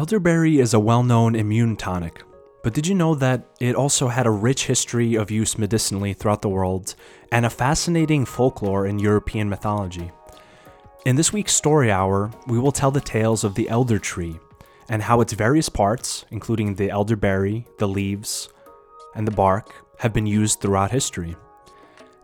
Elderberry is a well known immune tonic, but did you know that it also had a rich history of use medicinally throughout the world and a fascinating folklore in European mythology? In this week's Story Hour, we will tell the tales of the elder tree and how its various parts, including the elderberry, the leaves, and the bark, have been used throughout history.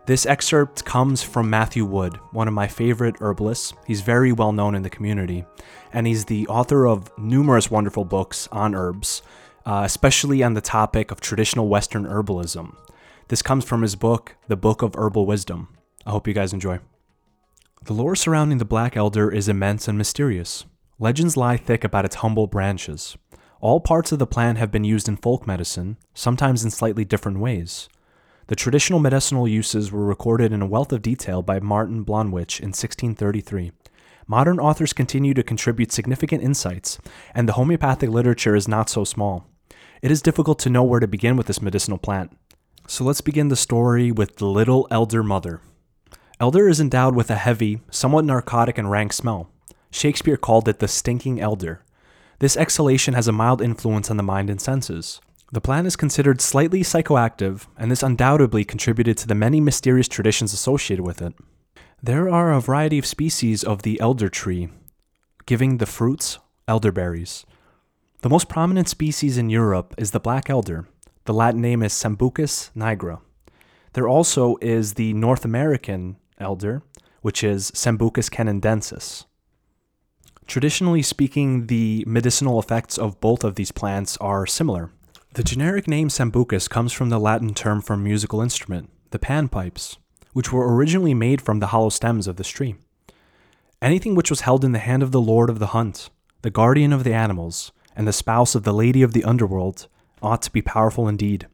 This excerpt comes from Matthew Wood, one of my favorite herbalists. He's very well known in the community, and he's the author of numerous wonderful books on herbs, uh, especially on the topic of traditional Western herbalism. This comes from his book, The Book of Herbal Wisdom. I hope you guys enjoy. The lore surrounding the Black Elder is immense and mysterious. Legends lie thick about its humble branches. All parts of the plant have been used in folk medicine, sometimes in slightly different ways. The traditional medicinal uses were recorded in a wealth of detail by Martin Blomwich in 1633. Modern authors continue to contribute significant insights, and the homeopathic literature is not so small. It is difficult to know where to begin with this medicinal plant. So let's begin the story with the little elder mother. Elder is endowed with a heavy, somewhat narcotic and rank smell. Shakespeare called it the stinking elder. This exhalation has a mild influence on the mind and senses. The plant is considered slightly psychoactive, and this undoubtedly contributed to the many mysterious traditions associated with it. There are a variety of species of the elder tree, giving the fruits elderberries. The most prominent species in Europe is the black elder. The Latin name is Sambucus nigra. There also is the North American elder, which is Sambucus canadensis. Traditionally speaking, the medicinal effects of both of these plants are similar. The generic name sambucus comes from the Latin term for musical instrument, the panpipes, which were originally made from the hollow stems of this tree. Anything which was held in the hand of the lord of the hunt, the guardian of the animals, and the spouse of the lady of the underworld ought to be powerful indeed.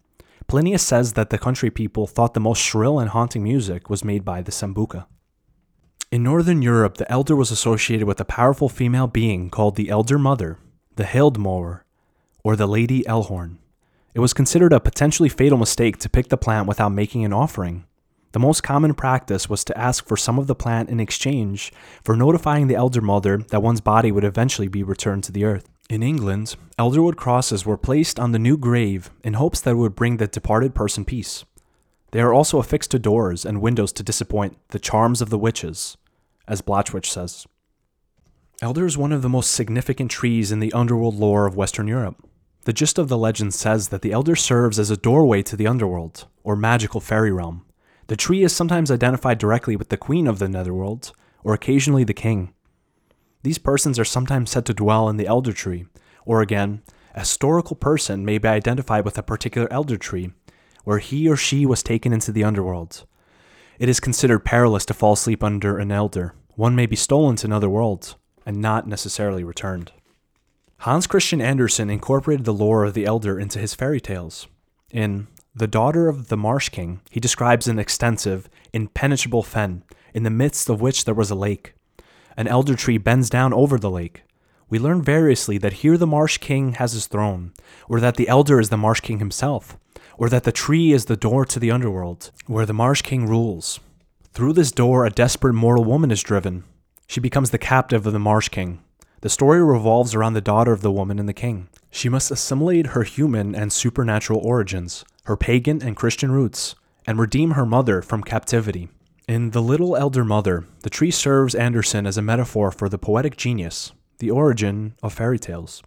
Plinius says that the country people thought the most shrill and haunting music was made by the sambuca. In northern Europe, the elder was associated with a powerful female being called the elder mother, the Hyldemoer, or the Lady Ellhorn. It was considered a potentially fatal mistake to pick the plant without making an offering. The most common practice was to ask for some of the plant in exchange for notifying the elder mother that one's body would eventually be returned to the earth. In England, elderwood crosses were placed on the new grave in hopes that it would bring the departed person peace. They are also affixed to doors and windows to disappoint the charms of the witches, as Blachwich says. Elder is one of the most significant trees in the underworld lore of Western Europe. The gist of the legend says that the elder serves as a doorway to the underworld, or magical fairy realm. The tree is sometimes identified directly with the queen of the netherworld, or occasionally the king. These persons are sometimes said to dwell in the elder tree, or again, a historical person may be identified with a particular elder tree, where he or she was taken into the underworld. It is considered perilous to fall asleep under an elder. One may be stolen to another world, and not necessarily returned. Hans Christian Andersen incorporated the lore of the elder into his fairy tales. In The Daughter of the Marsh King, he describes an extensive, impenetrable fen, in the midst of which there was a lake. An elder tree bends down over the lake. We learn variously that here the Marsh King has his throne, or that the elder is the Marsh King himself, or that the tree is the door to the underworld, where the Marsh King rules. Through this door, a desperate mortal woman is driven. She becomes the captive of the Marsh King. The story revolves around the daughter of the woman and the king. She must assimilate her human and supernatural origins, her pagan and Christian roots, and redeem her mother from captivity. In The Little Elder Mother, the tree serves Andersen as a metaphor for the poetic genius, the origin of fairy tales.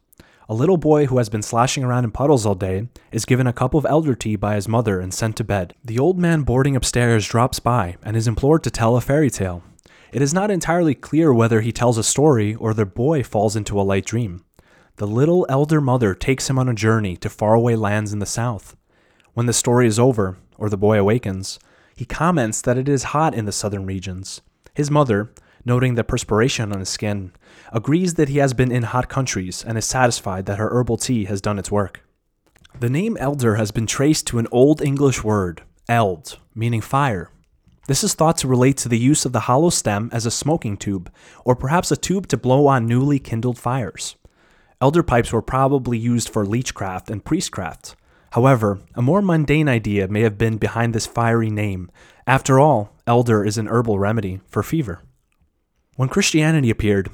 A little boy who has been slashing around in puddles all day is given a cup of elder tea by his mother and sent to bed. The old man boarding upstairs drops by and is implored to tell a fairy tale. It is not entirely clear whether he tells a story or the boy falls into a light dream. The little elder mother takes him on a journey to faraway lands in the south. When the story is over, or the boy awakens, he comments that it is hot in the southern regions. His mother, noting the perspiration on his skin, agrees that he has been in hot countries and is satisfied that her herbal tea has done its work. The name elder has been traced to an Old English word, eld, meaning fire, this is thought to relate to the use of the hollow stem as a smoking tube, or perhaps a tube to blow on newly kindled fires. Elder pipes were probably used for leechcraft and priestcraft. However, a more mundane idea may have been behind this fiery name. After all, elder is an herbal remedy for fever. When Christianity appeared,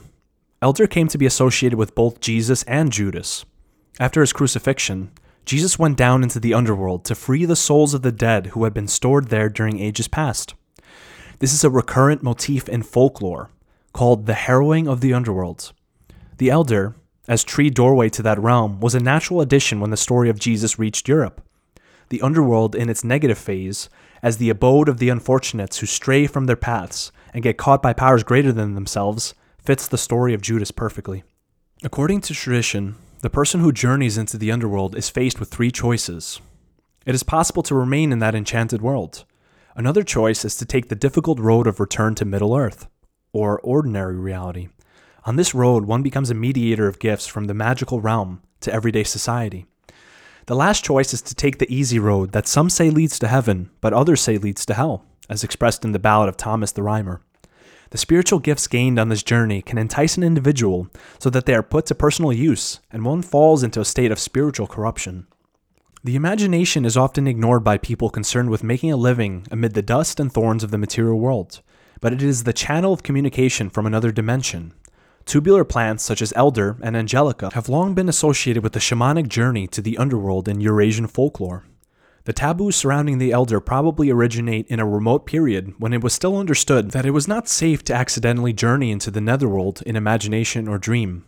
elder came to be associated with both Jesus and Judas. After his crucifixion, Jesus went down into the underworld to free the souls of the dead who had been stored there during ages past. This is a recurrent motif in folklore called the harrowing of the underworld. The elder, as tree doorway to that realm, was a natural addition when the story of Jesus reached Europe. The underworld in its negative phase, as the abode of the unfortunates who stray from their paths and get caught by powers greater than themselves, fits the story of Judas perfectly. According to tradition, the person who journeys into the underworld is faced with three choices. It is possible to remain in that enchanted world, Another choice is to take the difficult road of return to Middle Earth, or ordinary reality. On this road, one becomes a mediator of gifts from the magical realm to everyday society. The last choice is to take the easy road that some say leads to heaven, but others say leads to hell, as expressed in the ballad of Thomas the Rhymer. The spiritual gifts gained on this journey can entice an individual so that they are put to personal use, and one falls into a state of spiritual corruption. The imagination is often ignored by people concerned with making a living amid the dust and thorns of the material world, but it is the channel of communication from another dimension. Tubular plants such as elder and angelica have long been associated with the shamanic journey to the underworld in Eurasian folklore. The taboos surrounding the elder probably originate in a remote period when it was still understood that it was not safe to accidentally journey into the netherworld in imagination or dream.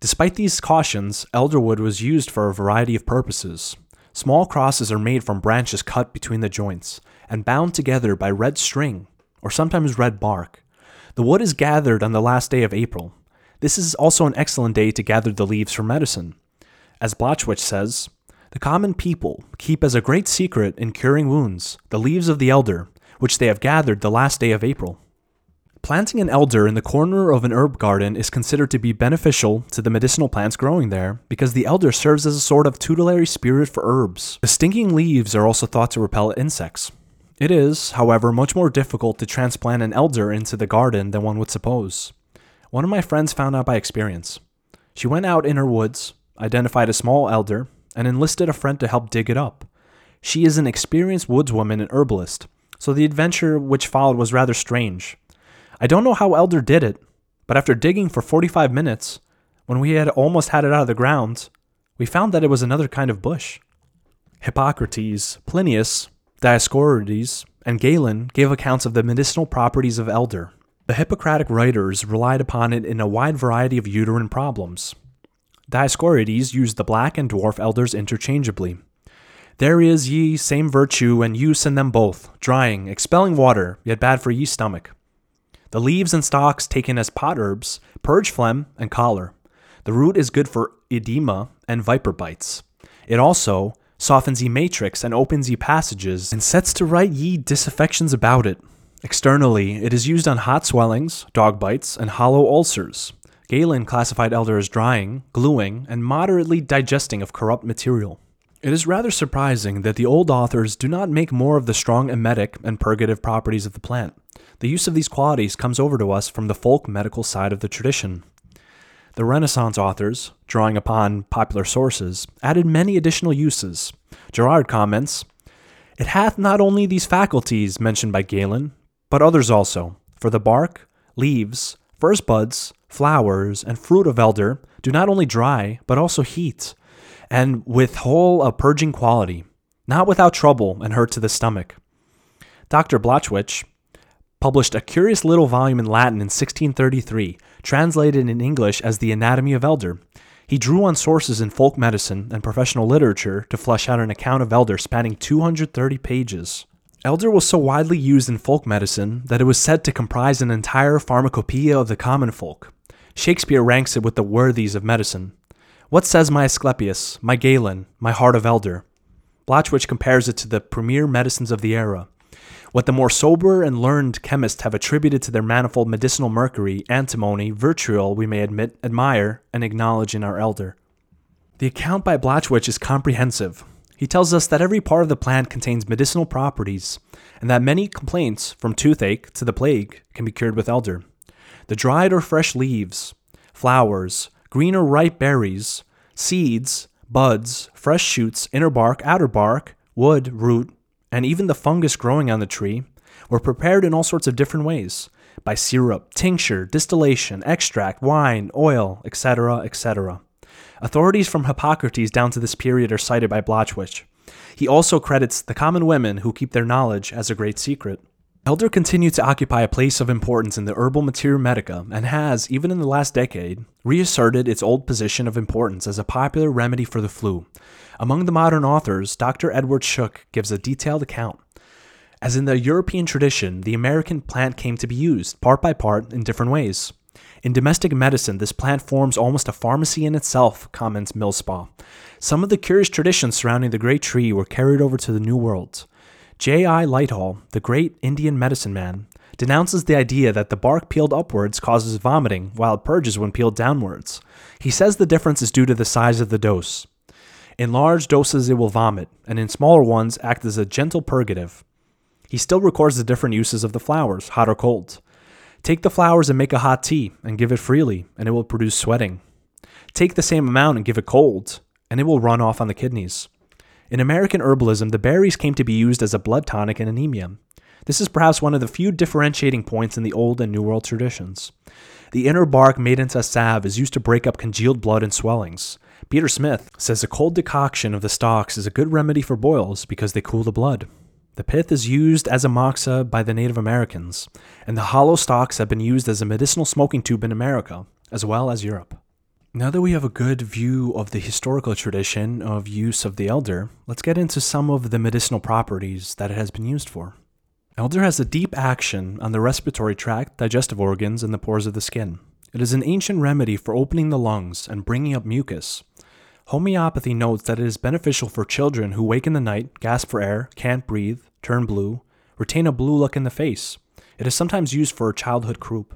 Despite these cautions, elderwood was used for a variety of purposes. Small crosses are made from branches cut between the joints and bound together by red string, or sometimes red bark. The wood is gathered on the last day of April. This is also an excellent day to gather the leaves for medicine. As Blachwich says, the common people keep as a great secret in curing wounds the leaves of the elder, which they have gathered the last day of April. Planting an elder in the corner of an herb garden is considered to be beneficial to the medicinal plants growing there because the elder serves as a sort of tutelary spirit for herbs. The stinking leaves are also thought to repel insects. It is, however, much more difficult to transplant an elder into the garden than one would suppose. One of my friends found out by experience. She went out in her woods, identified a small elder, and enlisted a friend to help dig it up. She is an experienced woodswoman and herbalist, so the adventure which followed was rather strange. I don't know how Elder did it, but after digging for 45 minutes, when we had almost had it out of the ground, we found that it was another kind of bush. Hippocrates, Plinius, Dioscorides, and Galen gave accounts of the medicinal properties of elder. The Hippocratic writers relied upon it in a wide variety of uterine problems. Dioscorides used the black and dwarf elders interchangeably. There is ye same virtue and use in them both, drying, expelling water, yet bad for ye stomach. The leaves and stalks taken as pot herbs purge phlegm and choler. The root is good for edema and viper bites. It also softens ye matrix and opens ye passages and sets to right ye disaffections about it. Externally, it is used on hot swellings, dog bites, and hollow ulcers. Galen classified elder as drying, gluing, and moderately digesting of corrupt material. It is rather surprising that the old authors do not make more of the strong emetic and purgative properties of the plant. The use of these qualities comes over to us from the folk medical side of the tradition. The Renaissance authors, drawing upon popular sources, added many additional uses. Gerard comments It hath not only these faculties mentioned by Galen, but others also, for the bark, leaves, first buds, flowers, and fruit of elder do not only dry, but also heat, and withhold a purging quality, not without trouble and hurt to the stomach. Dr. Blachwich, published a curious little volume in Latin in 1633, translated in English as The Anatomy of Elder. He drew on sources in folk medicine and professional literature to flesh out an account of elder spanning 230 pages. Elder was so widely used in folk medicine that it was said to comprise an entire pharmacopoeia of the common folk. Shakespeare ranks it with the worthies of medicine. What says my Asclepius, my Galen, my heart of elder? Blachwich compares it to the premier medicines of the era. What the more sober and learned chemists have attributed to their manifold medicinal mercury, antimony, vitriol, we may admit, admire, and acknowledge in our elder. The account by Blachwich is comprehensive. He tells us that every part of the plant contains medicinal properties, and that many complaints, from toothache to the plague, can be cured with elder. The dried or fresh leaves, flowers, green or ripe berries, seeds, buds, fresh shoots, inner bark, outer bark, wood, root, and even the fungus growing on the tree were prepared in all sorts of different ways, by syrup, tincture, distillation, extract, wine, oil, etc., etc. Authorities from Hippocrates down to this period are cited by Blachwich. He also credits the common women who keep their knowledge as a great secret. Elder continued to occupy a place of importance in the herbal materia medica and has, even in the last decade, reasserted its old position of importance as a popular remedy for the flu. Among the modern authors, Dr. Edward Shook gives a detailed account. As in the European tradition, the American plant came to be used, part by part, in different ways. In domestic medicine, this plant forms almost a pharmacy in itself, comments Millspaugh. Some of the curious traditions surrounding the great tree were carried over to the New World. J.I. Lighthall, the great Indian medicine man, denounces the idea that the bark peeled upwards causes vomiting while it purges when peeled downwards. He says the difference is due to the size of the dose. In large doses, it will vomit, and in smaller ones, act as a gentle purgative. He still records the different uses of the flowers, hot or cold. Take the flowers and make a hot tea, and give it freely, and it will produce sweating. Take the same amount and give it cold, and it will run off on the kidneys. In American herbalism, the berries came to be used as a blood tonic in anemia. This is perhaps one of the few differentiating points in the Old and New World traditions. The inner bark made into a salve is used to break up congealed blood and swellings. Peter Smith says a cold decoction of the stalks is a good remedy for boils because they cool the blood. The pith is used as a moxa by the Native Americans, and the hollow stalks have been used as a medicinal smoking tube in America, as well as Europe. Now that we have a good view of the historical tradition of use of the elder, let's get into some of the medicinal properties that it has been used for. Elder has a deep action on the respiratory tract, digestive organs, and the pores of the skin. It is an ancient remedy for opening the lungs and bringing up mucus. Homeopathy notes that it is beneficial for children who wake in the night, gasp for air, can't breathe, turn blue, retain a blue look in the face. It is sometimes used for childhood croup.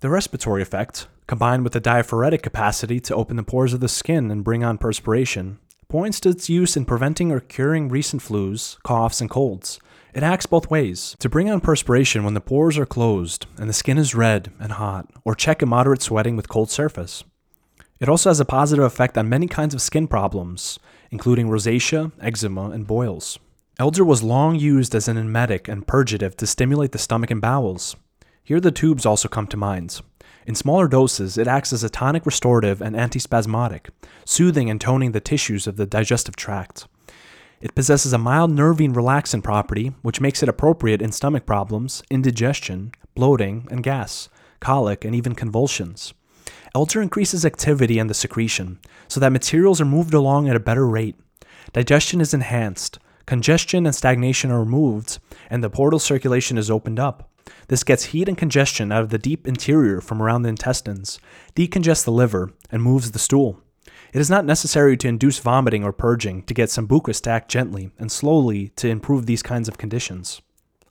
The respiratory effect, combined with the diaphoretic capacity to open the pores of the skin and bring on perspiration, points to its use in preventing or curing recent flus, coughs, and colds. It acts both ways to bring on perspiration when the pores are closed and the skin is red and hot, or check moderate sweating with cold surface. It also has a positive effect on many kinds of skin problems, including rosacea, eczema, and boils. Elder was long used as an emetic and purgative to stimulate the stomach and bowels. Here the tubes also come to mind. In smaller doses, it acts as a tonic restorative and antispasmodic, soothing and toning the tissues of the digestive tract. It possesses a mild nervine relaxant property, which makes it appropriate in stomach problems, indigestion, bloating, and gas, colic, and even convulsions. Elder increases activity and the secretion, so that materials are moved along at a better rate. Digestion is enhanced, congestion and stagnation are removed, and the portal circulation is opened up. This gets heat and congestion out of the deep interior from around the intestines, decongests the liver, and moves the stool. It is not necessary to induce vomiting or purging to get Sambucus to act gently and slowly to improve these kinds of conditions.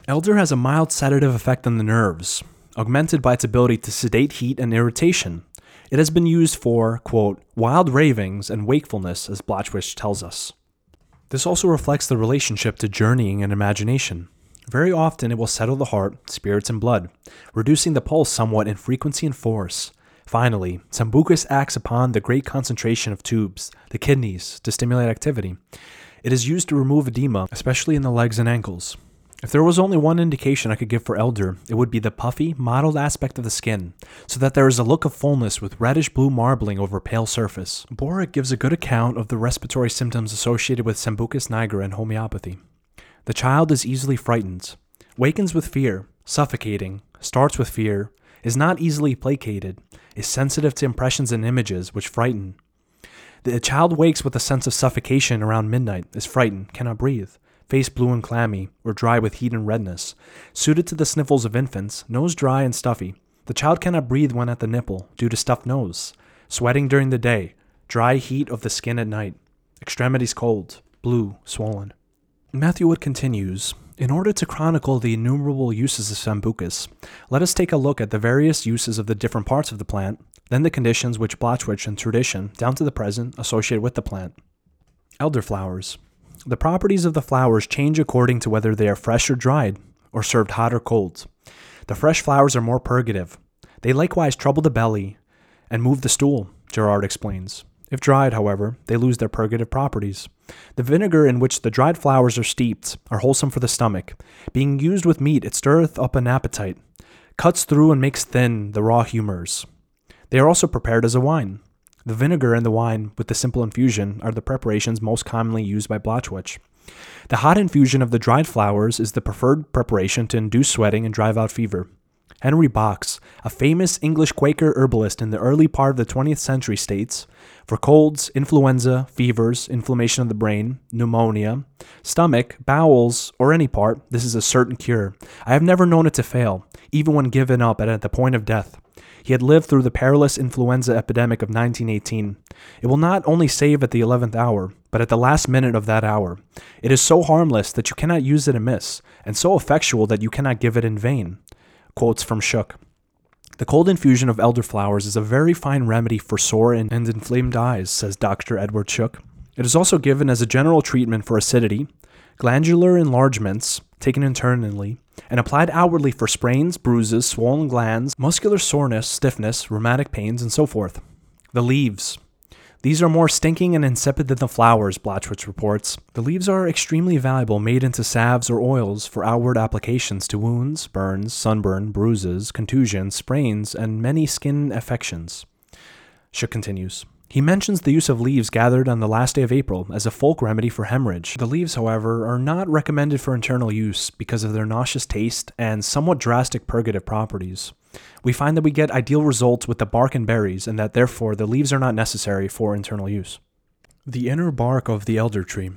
Elder has a mild sedative effect on the nerves, augmented by its ability to sedate heat and irritation. It has been used for, quote, wild ravings and wakefulness, as Blachwich tells us. This also reflects the relationship to journeying and imagination. Very often it will settle the heart, spirits, and blood, reducing the pulse somewhat in frequency and force. Finally, Sambucus acts upon the great concentration of tubes, the kidneys, to stimulate activity. It is used to remove edema, especially in the legs and ankles. If there was only one indication I could give for elder, it would be the puffy, mottled aspect of the skin, so that there is a look of fullness with reddish blue marbling over pale surface. Boericke gives a good account of the respiratory symptoms associated with Sambucus nigra in homeopathy. The child is easily frightened, wakens with fear, suffocating, starts with fear, is not easily placated, is sensitive to impressions and images which frighten. The child wakes with a sense of suffocation around midnight, is frightened, cannot breathe, face blue and clammy, or dry with heat and redness, suited to the sniffles of infants, nose dry and stuffy. The child cannot breathe when at the nipple, due to stuffed nose, sweating during the day, dry heat of the skin at night, extremities cold, blue, swollen. Matthew Wood continues In order to chronicle the innumerable uses of Sambucus, let us take a look at the various uses of the different parts of the plant, then the conditions which Blachwich and tradition, down to the present, associate with the plant. Elderflowers. The properties of the flowers change according to whether they are fresh or dried, or served hot or cold. The fresh flowers are more purgative. They likewise trouble the belly and move the stool, Gerard explains. If dried, however, they lose their purgative properties. The vinegar in which the dried flowers are steeped are wholesome for the stomach. Being used with meat, it stirreth up an appetite. cuts through and makes thin the raw humors. They are also prepared as a wine. The vinegar and the wine with the simple infusion are the preparations most commonly used by Blatchwich. The hot infusion of the dried flowers is the preferred preparation to induce sweating and drive out fever. Henry Box, a famous English Quaker herbalist in the early part of the 20th century, states for colds, influenza, fevers, inflammation of the brain, pneumonia, stomach, bowels, or any part, this is a certain cure. I have never known it to fail, even when given up at the point of death. He had lived through the perilous influenza epidemic of 1918. It will not only save at the 11th hour, but at the last minute of that hour. It is so harmless that you cannot use it amiss, and so effectual that you cannot give it in vain. Quotes from Shook. The cold infusion of elderflowers is a very fine remedy for sore and, inflamed eyes, says Dr. Edward Shook. It is also given as a general treatment for acidity, glandular enlargements, taken internally, and applied outwardly for sprains, bruises, swollen glands, muscular soreness, stiffness, rheumatic pains, and so forth. The leaves. These are more stinking and insipid than the flowers, Blatchwich reports. The leaves are extremely valuable, made into salves or oils for outward applications to wounds, burns, sunburn, bruises, contusions, sprains, and many skin affections. Shook continues. He mentions the use of leaves gathered on the last day of April as a folk remedy for hemorrhage. The leaves, however, are not recommended for internal use because of their nauseous taste and somewhat drastic purgative properties we find that we get ideal results with the bark and berries, and that therefore the leaves are not necessary for internal use. The inner bark of the elder tree.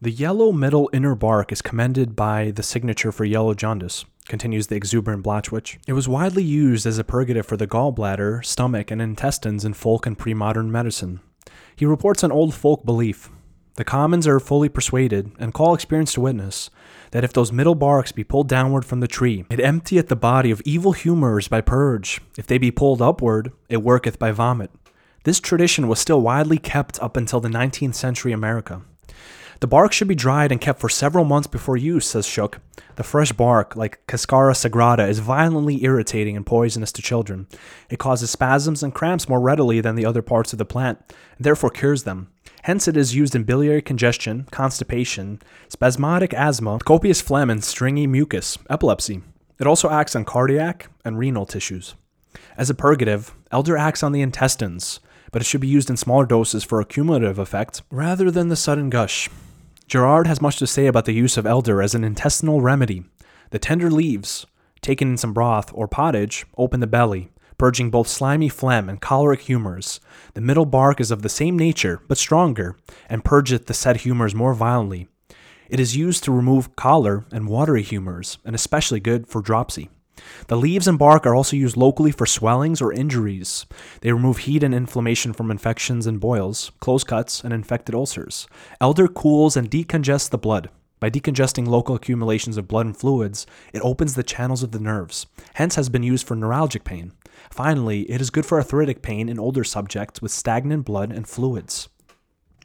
The yellow middle inner bark is commended by the signature for yellow jaundice, continues the exuberant Blatchwich. It was widely used as a purgative for the gallbladder, stomach, and intestines in folk and pre modern medicine. He reports an old folk belief. The commons are fully persuaded, and call experience to witness, that if those middle barks be pulled downward from the tree, it emptieth the body of evil humours by purge. If they be pulled upward, it worketh by vomit. This tradition was still widely kept up until the 19th century America. The bark should be dried and kept for several months before use, says Shook. The fresh bark, like Cascara sagrada, is violently irritating and poisonous to children. It causes spasms and cramps more readily than the other parts of the plant, and therefore cures them. Hence, it is used in biliary congestion, constipation, spasmodic asthma, copious phlegm, and stringy mucus, epilepsy. It also acts on cardiac and renal tissues. As a purgative, elder acts on the intestines, but it should be used in smaller doses for a cumulative effect rather than the sudden gush. Gerard has much to say about the use of elder as an intestinal remedy. The tender leaves, taken in some broth or pottage, open the belly, purging both slimy phlegm and choleric humours. The middle bark is of the same nature, but stronger, and purgeth the said humours more violently. It is used to remove choler and watery humours, and especially good for dropsy. The leaves and bark are also used locally for swellings or injuries. They remove heat and inflammation from infections and boils, close cuts, and infected ulcers. Elder cools and decongests the blood. By decongesting local accumulations of blood and fluids, it opens the channels of the nerves, hence has been used for neuralgic pain. Finally, it is good for arthritic pain in older subjects with stagnant blood and fluids.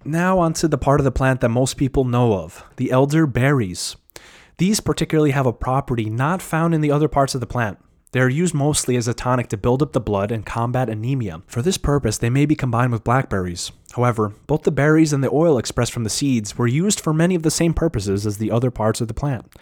Now, onto the part of the plant that most people know of the elder berries. These particularly have a property not found in the other parts of the plant. They are used mostly as a tonic to build up the blood and combat anemia. For this purpose, they may be combined with blackberries. However, both the berries and the oil expressed from the seeds were used for many of the same purposes as the other parts of the plant.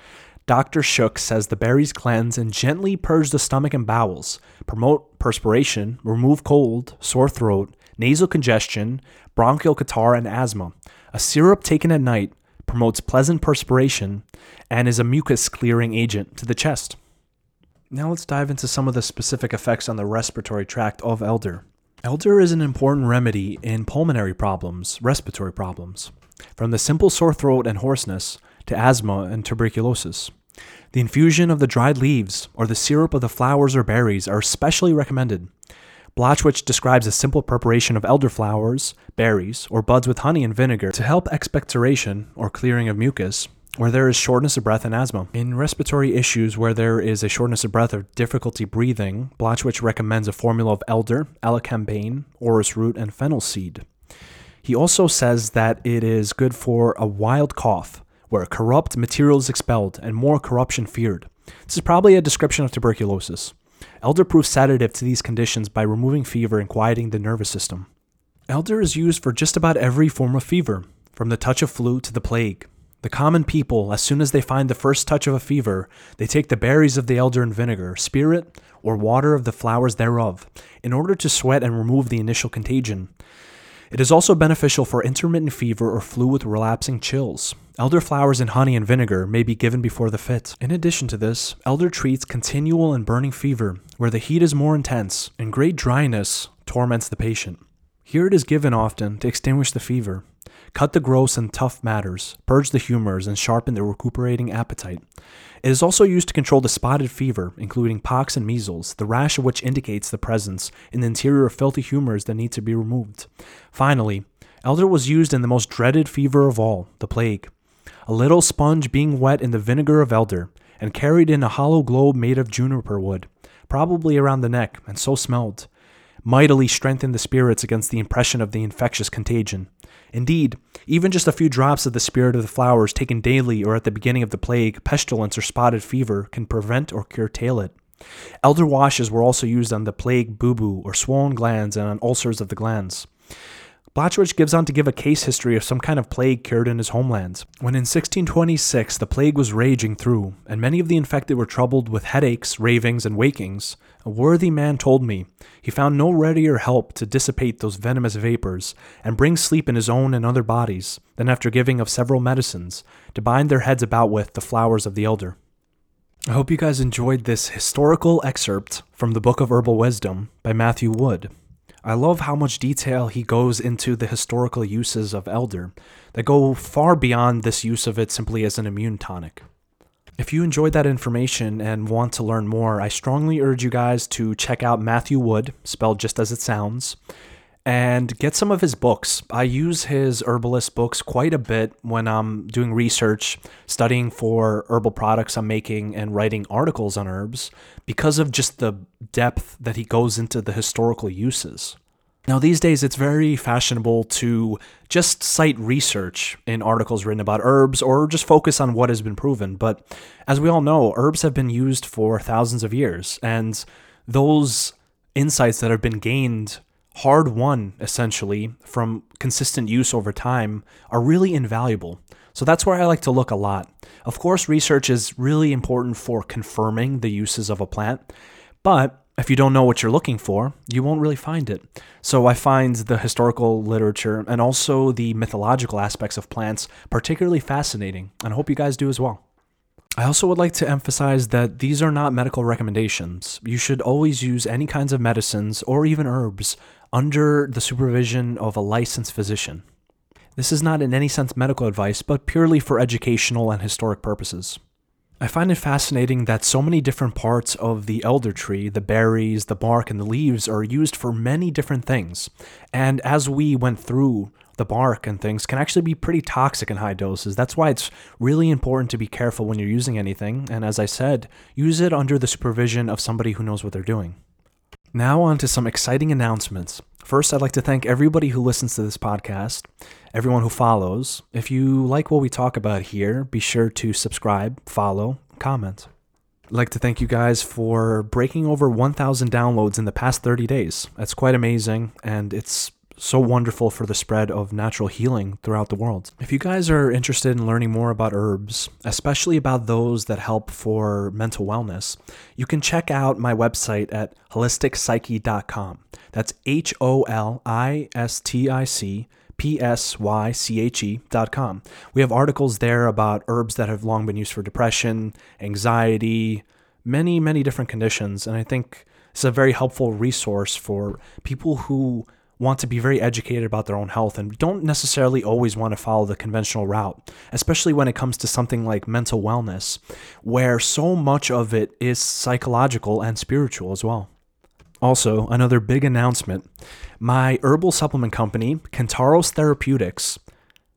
Dr. Shook says the berries cleanse and gently purge the stomach and bowels, promote perspiration, remove cold, sore throat, nasal congestion, bronchial catarrh, and asthma. A syrup taken at night promotes pleasant perspiration and is a mucus clearing agent to the chest. Now let's dive into some of the specific effects on the respiratory tract of elder. Elder is an important remedy in pulmonary problems, respiratory problems, from the simple sore throat and hoarseness to asthma and tuberculosis. The infusion of the dried leaves or the syrup of the flowers or berries are especially recommended. Blatchwich describes a simple preparation of elderflowers, berries, or buds with honey and vinegar to help expectoration or clearing of mucus where there is shortness of breath and asthma. In respiratory issues where there is a shortness of breath or difficulty breathing, Blatchwich recommends a formula of elder, elecampane, orris root, and fennel seed. He also says that it is good for a wild cough, where corrupt material is expelled and more corruption feared. This is probably a description of tuberculosis. Elder proves sedative to these conditions by removing fever and quieting the nervous system. Elder is used for just about every form of fever, from the touch of flu to the plague. The common people, as soon as they find the first touch of a fever, they take the berries of the elder and vinegar, spirit, or water of the flowers thereof, in order to sweat and remove the initial contagion. It is also beneficial for intermittent fever or flu with relapsing chills. Elder flowers in honey and vinegar may be given before the fit. In addition to this, elder treats continual and burning fever, where the heat is more intense, and great dryness torments the patient. Here it is given often to extinguish the fever, cut the gross and tough matters, purge the humors, and sharpen the recuperating appetite. It is also used to control the spotted fever, including pox and measles, the rash of which indicates the presence in the interior of filthy humors that need to be removed. Finally, elder was used in the most dreaded fever of all, the plague. A little sponge being wet in the vinegar of elder, and carried in a hollow globe made of juniper wood, probably around the neck, and so smelled mightily strengthened the spirits against the impression of the infectious contagion. Indeed, even just a few drops of the spirit of the flowers taken daily or at the beginning of the plague, pestilence, or spotted fever can prevent or curtail it. Elder washes were also used on the plague bubu or swollen glands and on ulcers of the glands. Blatchwich gives on to give a case history of some kind of plague cured in his homelands, When in 1626 the plague was raging through, and many of the infected were troubled with headaches, ravings, and wakings, a worthy man told me he found no readier help to dissipate those venomous vapors and bring sleep in his own and other bodies than after giving of several medicines to bind their heads about with the flowers of the elder. I hope you guys enjoyed this historical excerpt from the Book of Herbal Wisdom by Matthew Wood. I love how much detail he goes into the historical uses of elder that go far beyond this use of it simply as an immune tonic. If you enjoyed that information and want to learn more, I strongly urge you guys to check out Matthew Wood, spelled just as it sounds, and get some of his books. I use his herbalist books quite a bit when I'm doing research, studying for herbal products I'm making, and writing articles on herbs because of just the depth that he goes into the historical uses. Now, these days, it's very fashionable to just cite research in articles written about herbs or just focus on what has been proven. But as we all know, herbs have been used for thousands of years, and those insights that have been gained hard won essentially from consistent use over time are really invaluable. So that's where I like to look a lot. Of course, research is really important for confirming the uses of a plant, but if you don't know what you're looking for, you won't really find it. So I find the historical literature and also the mythological aspects of plants particularly fascinating, and I hope you guys do as well. I also would like to emphasize that these are not medical recommendations. You should always use any kinds of medicines or even herbs under the supervision of a licensed physician. This is not in any sense medical advice, but purely for educational and historic purposes. I find it fascinating that so many different parts of the elder tree, the berries, the bark, and the leaves, are used for many different things. And as we went through the bark and things can actually be pretty toxic in high doses. That's why it's really important to be careful when you're using anything. And as I said, use it under the supervision of somebody who knows what they're doing. Now, on to some exciting announcements. First, I'd like to thank everybody who listens to this podcast, everyone who follows. If you like what we talk about here, be sure to subscribe, follow, comment. I'd like to thank you guys for breaking over 1,000 downloads in the past 30 days. That's quite amazing, and it's so wonderful for the spread of natural healing throughout the world. If you guys are interested in learning more about herbs, especially about those that help for mental wellness, you can check out my website at holisticpsyche.com. That's H O L I S T I C P S Y C H E.com. We have articles there about herbs that have long been used for depression, anxiety, many, many different conditions. And I think it's a very helpful resource for people who want to be very educated about their own health and don't necessarily always want to follow the conventional route, especially when it comes to something like mental wellness, where so much of it is psychological and spiritual as well. Also, another big announcement my herbal supplement company, Kentauros Therapeutics,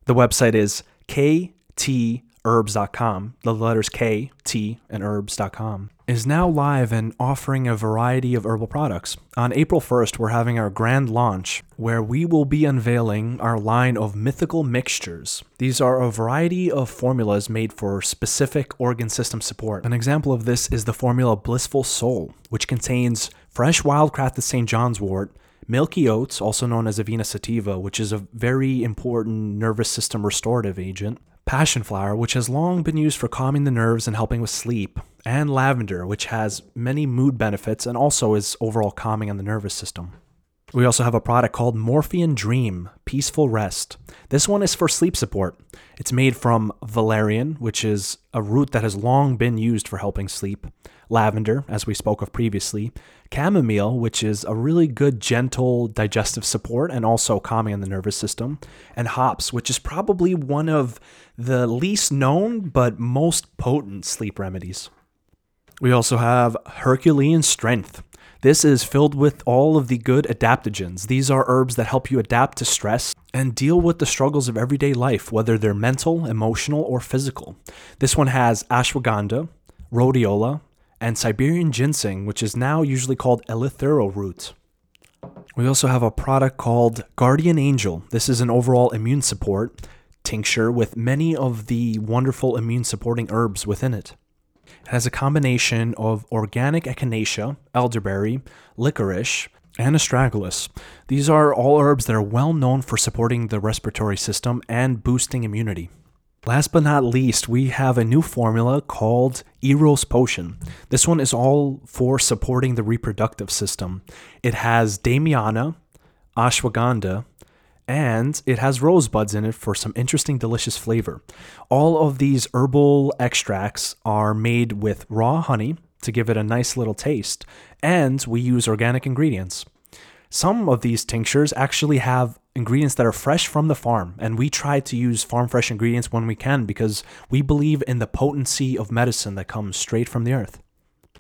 the website is KT herbs.com, the letters K, T, and herbs.com, is now live and offering a variety of herbal products. On April 1st, we're having our grand launch where we will be unveiling our line of mythical mixtures. These are a variety of formulas made for specific organ system support. An example of this is the formula Blissful Soul, which contains fresh wildcrafted St. John's wort, milky oats, also known as Avena sativa, which is a very important nervous system restorative agent, passion flower, which has long been used for calming the nerves and helping with sleep, and lavender, which has many mood benefits and also is overall calming on the nervous system. We also have a product called Morphean Dream Peaceful Rest. This one is for sleep support. It's made from valerian, which is a root that has long been used for helping sleep, lavender, as we spoke of previously, chamomile, which is a really good, gentle digestive support and also calming on the nervous system, and hops, which is probably one of the least known but most potent sleep remedies. We also have Herculean Strength. This is filled with all of the good adaptogens. These are herbs that help you adapt to stress and deal with the struggles of everyday life, whether they're mental, emotional, or physical. This one has ashwagandha, rhodiola, and Siberian ginseng, which is now usually called eleuthero root. We also have a product called Guardian Angel. This is an overall immune support tincture with many of the wonderful immune supporting herbs within it. Has a combination of organic echinacea, elderberry, licorice, and astragalus. These are all herbs that are well known for supporting the respiratory system and boosting immunity. Last but not least, we have a new formula called Eros Potion. This one is all for supporting the reproductive system. It has Damiana, ashwagandha, and it has rosebuds in it for some interesting, delicious flavor. All of these herbal extracts are made with raw honey to give it a nice little taste, and we use organic ingredients. Some of these tinctures actually have ingredients that are fresh from the farm, and we try to use farm fresh ingredients when we can because we believe in the potency of medicine that comes straight from the earth.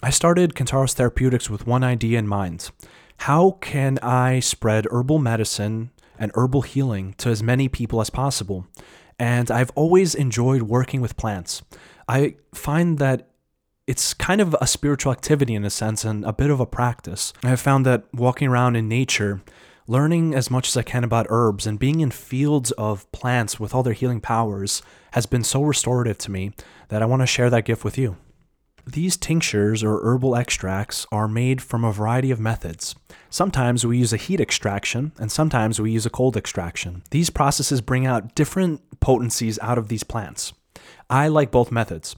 I started Kentauros Therapeutics with one idea in mind. How can I spread herbal medicine and herbal healing to as many people as possible. And I've always enjoyed working with plants. I find that it's kind of a spiritual activity in a sense and a bit of a practice. I have found that walking around in nature, learning as much as I can about herbs, and being in fields of plants with all their healing powers has been so restorative to me that I want to share that gift with you. These tinctures or herbal extracts are made from a variety of methods. Sometimes we use a heat extraction, and sometimes we use a cold extraction. These processes bring out different potencies out of these plants. I like both methods.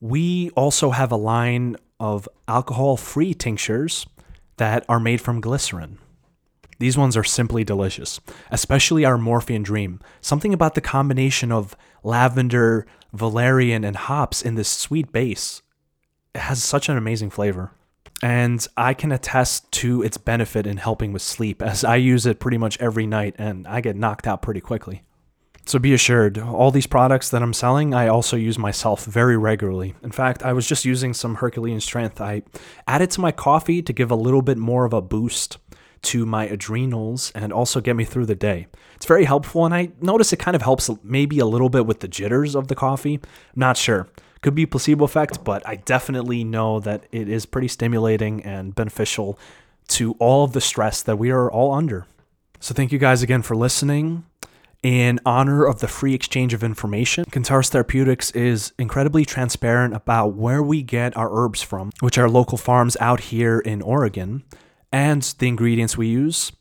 We also have a line of alcohol free tinctures that are made from glycerin. These ones are simply delicious, especially our Morphean Dream. Something about the combination of lavender, valerian, and hops in this sweet base has such an amazing flavor. And I can attest to its benefit in helping with sleep, as I use it pretty much every night and I get knocked out pretty quickly. So be assured, all these products that I'm selling, I also use myself very regularly. In fact, I was just using some Herculean Strength. I added to my coffee to give a little bit more of a boost to my adrenals and also get me through the day. It's very helpful, and I notice it kind of helps maybe a little bit with the jitters of the coffee. I'm not sure. Could be placebo effect, but I definitely know that it is pretty stimulating and beneficial to all of the stress that we are all under. So thank you guys again for listening. In honor of the free exchange of information, Kentauros Therapeutics is incredibly transparent about where we get our herbs from, which are local farms out here in Oregon, and the ingredients we use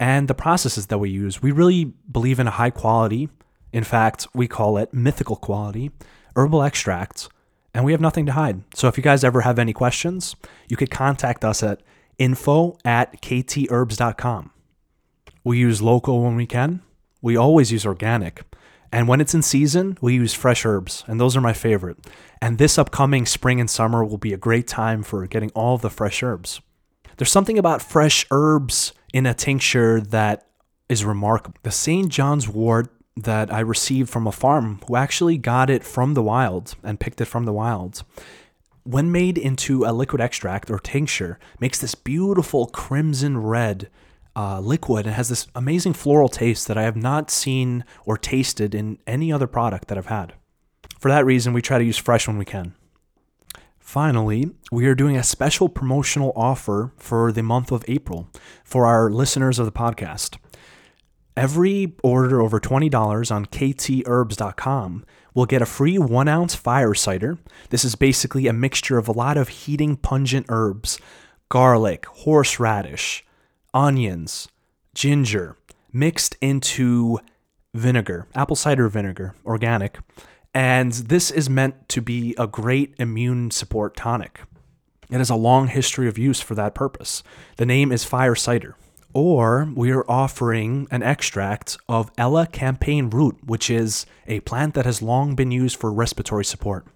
and the processes that we use. We really believe in a high quality, in fact, we call it mythical quality, herbal extracts, and we have nothing to hide. So if you guys ever have any questions, you could contact us at info at ktherbs.com. We use local when we can. We always use organic. And when it's in season, we use fresh herbs, and those are my favorite. And this upcoming spring and summer will be a great time for getting all the fresh herbs. There's something about fresh herbs in a tincture that is remarkable. The St. John's wort that I received from a farm who actually got it from the wild and picked it from the wild. When made into a liquid extract or tincture, makes this beautiful crimson red uh, liquid and has this amazing floral taste that I have not seen or tasted in any other product that I've had. For that reason, we try to use fresh when we can. Finally, we are doing a special promotional offer for the month of April for our listeners of the podcast. Every order over $20 on ktherbs.com will get a free one ounce fire cider. This is basically a mixture of a lot of heating, pungent herbs garlic, horseradish, onions, ginger, mixed into vinegar, apple cider vinegar, organic. And this is meant to be a great immune support tonic. It has a long history of use for that purpose. The name is fire cider. Or we are offering an extract of elecampane root, which is a plant that has long been used for respiratory support.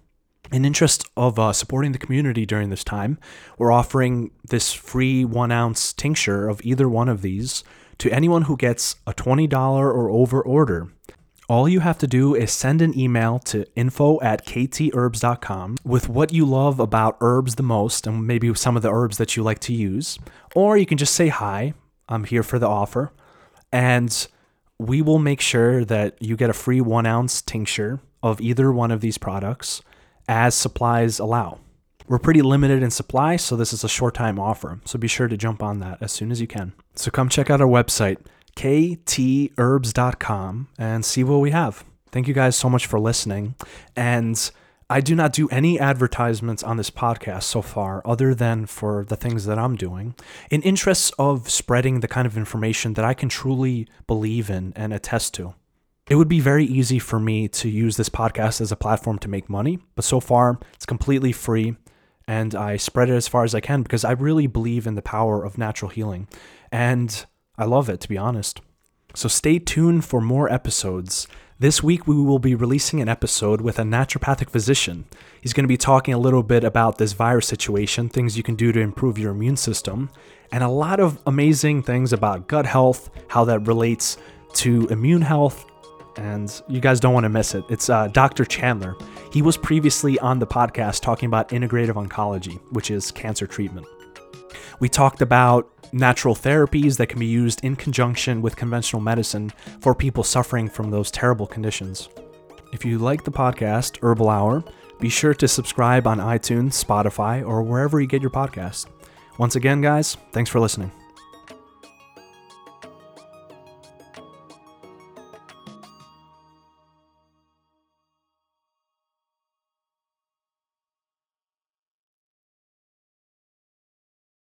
In interest of uh, supporting the community during this time, we're offering this free one ounce tincture of either one of these to anyone who gets a $20 or over order. All you have to do is send an email to info at ktherbs.com with what you love about herbs the most and maybe some of the herbs that you like to use. Or you can just say hi, I'm here for the offer. And we will make sure that you get a free one ounce tincture of either one of these products as supplies allow. We're pretty limited in supply, so this is a short time offer. So be sure to jump on that as soon as you can. So come check out our website, ktherbs.com, and see what we have. Thank you guys so much for listening. And I do not do any advertisements on this podcast so far, other than for the things that I'm doing, in interests of spreading the kind of information that I can truly believe in and attest to. It would be very easy for me to use this podcast as a platform to make money, but so far it's completely free and I spread it as far as I can because I really believe in the power of natural healing and I love it to be honest. So stay tuned for more episodes. This week, we will be releasing an episode with a naturopathic physician. He's going to be talking a little bit about this virus situation, things you can do to improve your immune system, and a lot of amazing things about gut health, how that relates to immune health, and you guys don't want to miss it. It's uh, Dr. Chandler. He was previously on the podcast talking about integrative oncology, which is cancer treatment. We talked about natural therapies that can be used in conjunction with conventional medicine for people suffering from those terrible conditions. If you like the podcast, Herbal Hour, be sure to subscribe on iTunes, Spotify, or wherever you get your podcast. Once again, guys, thanks for listening.